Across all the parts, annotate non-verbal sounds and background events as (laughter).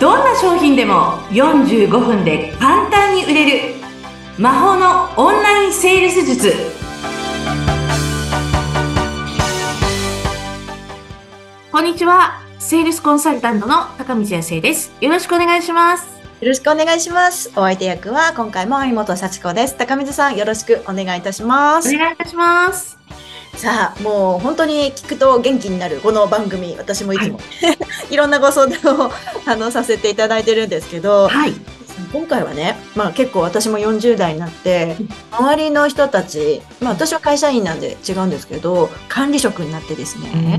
どんな商品でも45分で簡単に売れる魔法のオンラインセールス術こんにちはセールスコンサルタントの高見先生ですよろしくお願いしますよろしくお願いします。お相手役は今回も有本幸子です。高水さんよろしくお願いいたします。お願いいたしますさあ、もう本当に聞くと元気になるこの番組、私もいつも、い、(laughs) ろんなご相談をあのさせていただいてるんですけど、はい。今回はね、まあ結構私も40代になって、周りの人たち、まあ私は会社員なんで違うんですけど、管理職になってですね、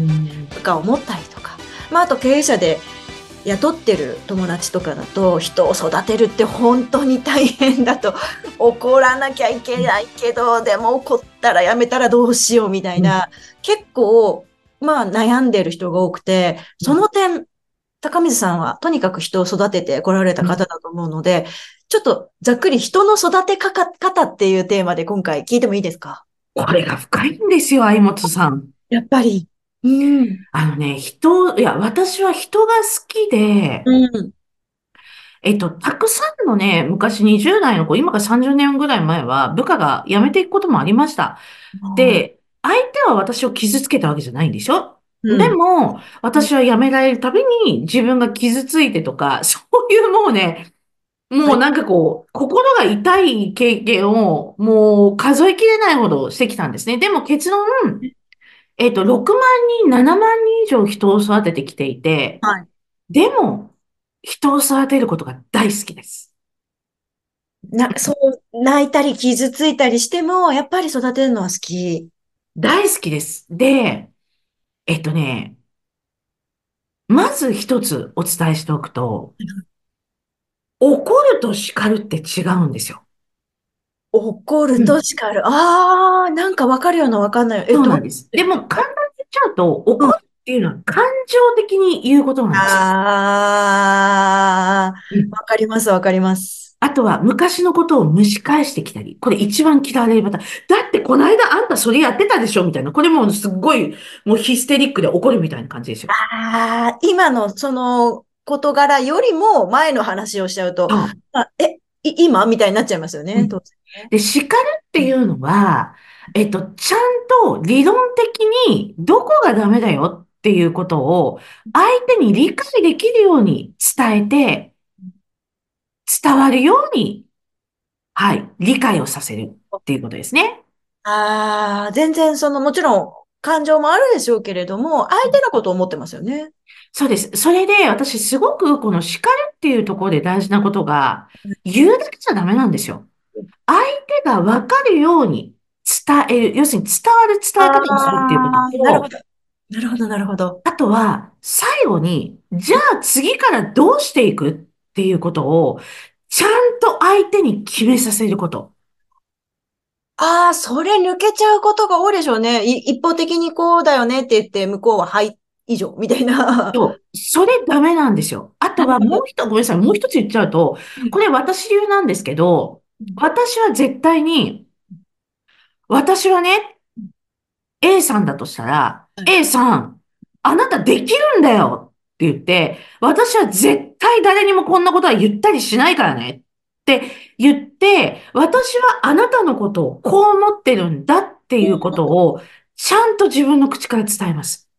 とか思ったりとか、まああと経営者で雇ってる友達とかだと人を育てるって本当に大変だと怒らなきゃいけないけどでも怒ったらやめたらどうしようみたいな、結構まあ悩んでる人が多くてその点高水さんはとにかく人を育ててこられた方だと思うので、ちょっとざっくり人の育てかか方っていうテーマで今回聞いてもいいですか？これが深いんですよ相本さんやっぱり。うん。あのね人いや私は人が好きでうん。えっと、たくさんのね、昔20代の子、今から30年ぐらい前は部下が辞めていくこともありました。で、相手は私を傷つけたわけじゃないんでしょ？うん、でも、私は辞められるたびに自分が傷ついてとか、(laughs) そういうもうね、もうなんかこう、心が痛い経験をもう数えきれないほどしてきたんですね。でも結論、えっと、6万人、7万人以上人を育ててきていて、はい。でも、人を育てることが大好きです。な、そう、泣いたり傷ついたりしても、やっぱり育てるのは好き。大好きです。で、えっとね、まず一つお伝えしておくと、怒ると叱るって違うんですよ。怒ると叱る。ああ、なんかわかるようなわかんないよ。えっとそうなん、です。でも簡単に言っちゃうと、怒るっていうのは感情的に言うことなんですよ。ああうん、わかりますわかります。あとは昔のことを蒸し返してきたり、これ一番嫌われるパターン。だってこの間あんたそれやってたでしょみたいな。これもうすっごいもうヒステリックで怒るみたいな感じですよ。ああ、今のその事柄よりも前の話をしちゃうと、あえ、い今みたいになっちゃいますよね。うん当然で、叱るっていうのは、えっと、ちゃんと理論的にどこがダメだよっていうことを相手に理解できるように伝えて、伝わるように、はい、理解をさせるっていうことですね。ああ、全然その、もちろん感情もあるでしょうけれども、相手のことを思ってますよね。そうです。それで私すごくこの叱るっていうところで大事なことが、言うだけじゃダメなんですよ。相手がわかるように伝える。要するに伝わる伝え方をするっていうことと、あーなるほど。なるほど、なるほど。あとは、最後に、じゃあ次からどうしていくっていうことを、ちゃんと相手に決めさせること。ああ、それ抜けちゃうことが多いでしょうね。い一方的にこうだよねって言って、向こうははい、以上、みたいな。そう。それダメなんですよ。あとは (laughs) もう一つ、ごめんなさい。もう一つ言っちゃうと、これ私流なんですけど、私は絶対に、私はね、A さんだとしたら、A さん、あなたできるんだよって言って、私は絶対誰にもこんなことは言ったりしないからねって言って、私はあなたのことをこう思ってるんだっていうことを、ちゃんと自分の口から伝えます。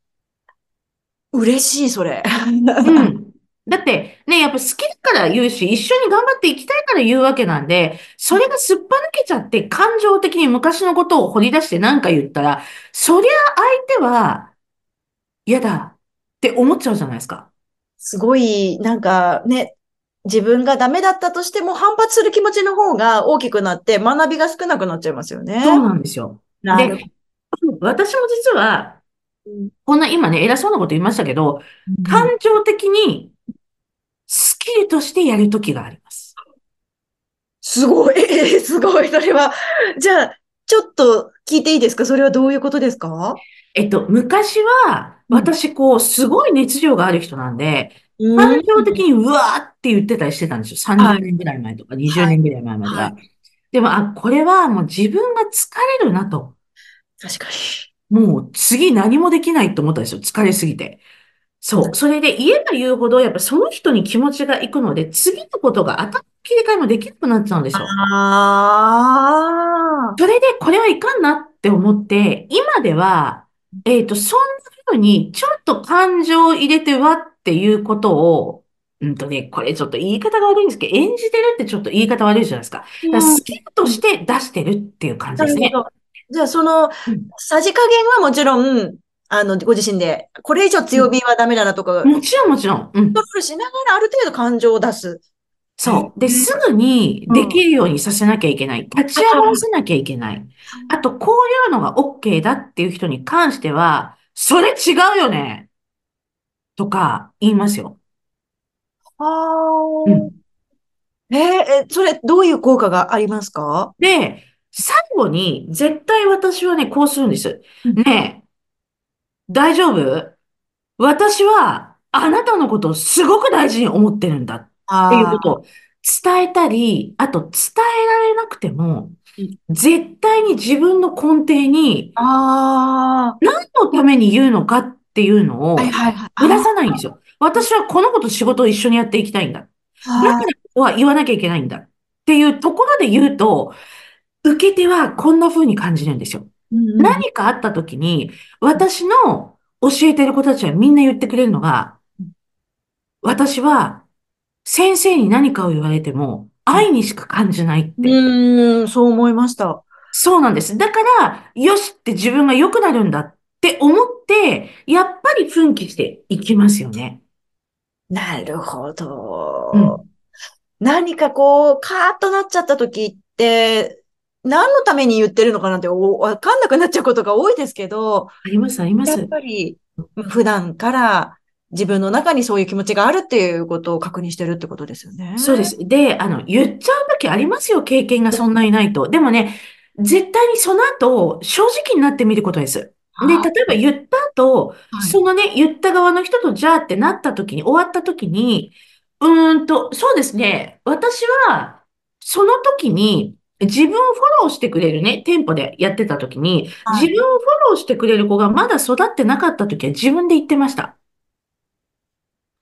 嬉しい、それ。うん。だってね、やっぱ好きだから言うし、一緒に頑張っていきたいから言うわけなんで、それがすっぱ抜けちゃって感情的に昔のことを掘り出して何か言ったら、そりゃ相手は嫌だって思っちゃうじゃないですか。すごい、なんかね、自分がダメだったとしても反発する気持ちの方が大きくなって学びが少なくなっちゃいますよね。そうなんですよ。なるほで、私も実は、ど。こんな今ね、偉そうなこと言いましたけど、感情的にスキルとしてやるときがあります。すごい、え (laughs) ーすごい、それは。じゃあ、ちょっと聞いていいですか？それはどういうことですか？えっと、昔は、私、こう、すごい熱量がある人なんで、感情的にうわーって言ってたりしてたんですよ。30年ぐらい前とか、20年ぐらい前まではは。でも、あ、これはもう自分が疲れるなと。確かに。もう次何もできないと思ったんですよ。疲れすぎて。そう。それで言えば言うほど、やっぱその人に気持ちがいくので、次のことが頭の切り替えもできなくなっちゃうんですよ。ああ。それで、これはいかんなって思って、今では、えっと、そんな風に、ちょっと感情を入れてわっていうことを、うんとね、これちょっと言い方が悪いんですけど、演じてるってちょっと言い方悪いじゃないですか。だからスキルとして出してるっていう感じですね。じゃあ、その、さじ加減はもちろん、あの、ご自身で、これ以上強火はダメだなとか、もちろんもちろん。うん。コントロールしながらある程度感情を出す。そう。で、すぐにできるようにさせなきゃいけない。立ち上がらせなきゃいけない。あと、こういうのが OK だっていう人に関しては、それ違うよねとか言いますよ。ああ。うん。えー、それ、どういう効果がありますか？で、最後に、絶対私はね、こうするんです。ねえ、大丈夫？私は、あなたのことをすごく大事に思ってるんだっていうことを伝えたり、あと伝えられなくても、絶対に自分の根底に、何のために言うのかっていうのを、ぶらさないんですよ。私はこの子と仕事を一緒にやっていきたいんだ。だからは言わなきゃいけないんだ。っていうところで言うと、受け手はこんな風に感じるんですよ。何かあった時に、私の教えてる子たちはみんな言ってくれるのが、私は先生に何かを言われても愛にしか感じないって。うん、そう思いました。そうなんです。だから、よしって自分が良くなるんだって思って、やっぱり奮起していきますよね。なるほど。うん、何かこう、カーッとなっちゃった時って、何のために言ってるのかなってわかんなくなっちゃうことが多いですけど。あります、あります。やっぱり、普段から自分の中にそういう気持ちがあるっていうことを確認してるってことですよね。そうです。で、あの、言っちゃう時ありますよ、経験がそんなにないと。でもね、絶対にその後、正直になってみることです。で、例えば言った後、はい、そのね、言った側の人とじゃあってなった時に、終わった時に、うーんと、そうですね。私は、その時に、自分をフォローしてくれるね、店舗でやってた時に、はい、自分をフォローしてくれる子がまだ育ってなかった時は自分で言ってました。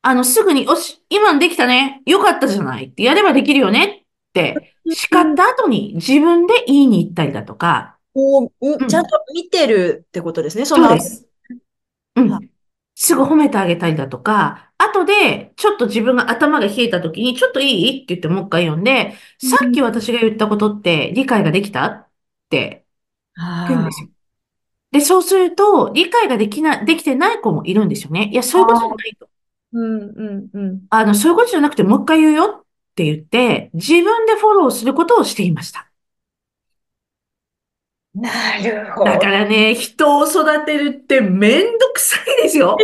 あの、すぐに、よし、今のできたね。よかったじゃないってやればできるよねって叱った後に自分で言いに行ったりだとか。おうん、ちゃんと見てるってことですね、その。そうです。うん。すぐ褒めてあげたりだとか、後で、ちょっと自分が頭が冷えた時に、ちょっといい？って言ってもう一回読んで、さっき私が言ったことって理解ができた？って言うんですよ。で、そうすると、理解ができな、できてない子もいるんですよね。いや、そういうことじゃないと。うんうんうん。あの、そういうことじゃなくて、もう一回言うよって言って、自分でフォローすることをしていました。なるほど。だからね、人を育てるってめんどくさいですよ。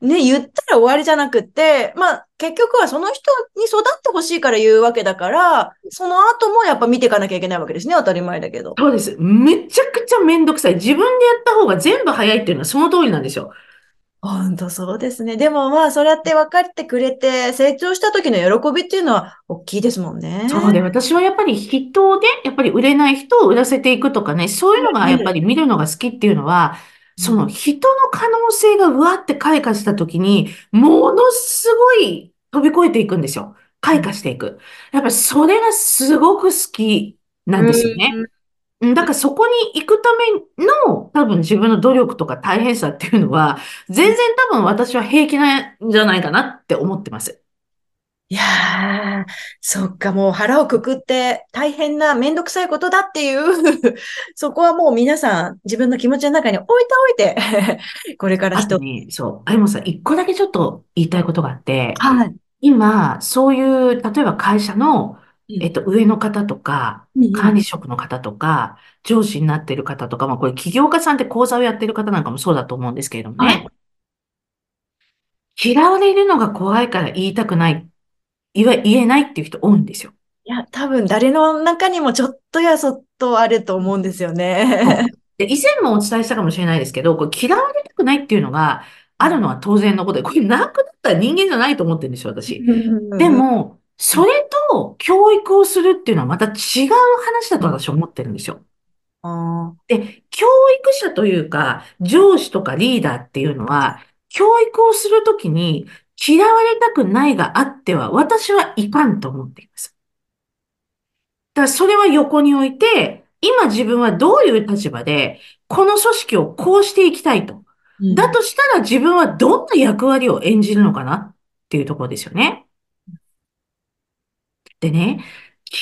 ね、言ったら終わりじゃなくて、まあ、結局はその人に育ってほしいから言うわけだから、その後もやっぱ見ていかなきゃいけないわけですね。当たり前だけど。そうです。めちゃくちゃめんどくさい。自分でやった方が全部早いっていうのはその通りなんですよ。本当そうですね。でもまあ、そうやって分かってくれて、成長した時の喜びっていうのは大きいですもんね。そうで、私はやっぱり人で、やっぱり売れない人を売らせていくとかね、そういうのがやっぱり見るのが好きっていうのは、その人の可能性がうわって開花した時に、ものすごい飛び越えていくんですよ。開花していく。やっぱりそれがすごく好きなんですよね。だからそこに行くための多分自分の努力とか大変さっていうのは、全然多分私は平気なんじゃないかなって思ってます。いやー、そっか、もう腹をくくって大変なめんどくさいことだっていう (laughs) そこはもう皆さん自分の気持ちの中に置いておいて (laughs) これから人。に、そう。あやもさん、一個だけちょっと言いたいことがあって、はい。今、そういう、例えば会社のえっと、上の方とか、管理職の方とか、上司になっている方とか、まあこれ起業家さんって講座をやってる方なんかもそうだと思うんですけれどもね。嫌われるのが怖いから言いたくない、言え、言えないっていう人多いんですよ。いや、多分誰の中にもちょっとやそっとあると思うんですよね。で以前もお伝えしたかもしれないですけど、これ嫌われたくないっていうのがあるのは当然のことで、これなくなったら人間じゃないと思ってるんですよ、私。でも、それと教育をするっていうのはまた違う話だと私は思ってるんですよ。で、教育者というか、上司とかリーダーっていうのは、教育をするときに嫌われたくないがあっては、私はいかんと思っています。だからそれは横に置いて、今自分はどういう立場で、この組織をこうしていきたいと。だとしたら自分はどんな役割を演じるのかなっていうところですよね。でね、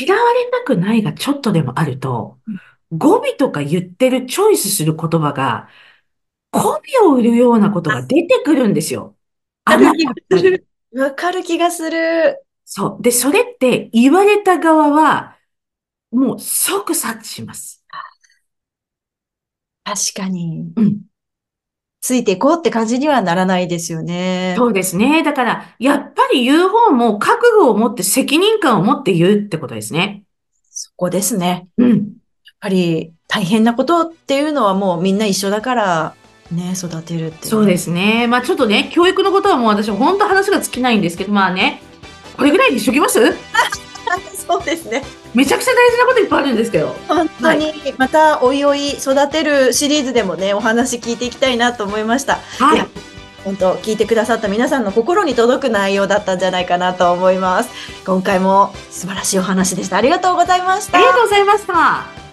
嫌われたくないがちょっとでもあると、語尾とか言ってるチョイスする言葉が、媚びを売るようなことが出てくるんですよ。あなた。わかる気がする。そう。で、それって言われた側は、もう即察知します。確かに。うん。ついていこうって感じにはならないですよね。そうですね。だから、やっぱり言う方も覚悟を持って責任感を持って言うってことですね。そこですね。うん。やっぱり大変なことっていうのはもうみんな一緒だからね、育てるって、ね、そうですね。まあちょっとね、教育のことはもう私本当話が尽きないんですけど、まあね、これぐらいにしときます？(laughs) そうですね。めちゃくちゃ大事なこといっぱいあるんですけど。本当に、またおいおい育てるシリーズでもね、お話聞いていきたいなと思いました。はい。本当聞いてくださった皆さんの心に届く内容だったんじゃないかなと思います。今回も素晴らしいお話でした。ありがとうございました。ありがとうございました。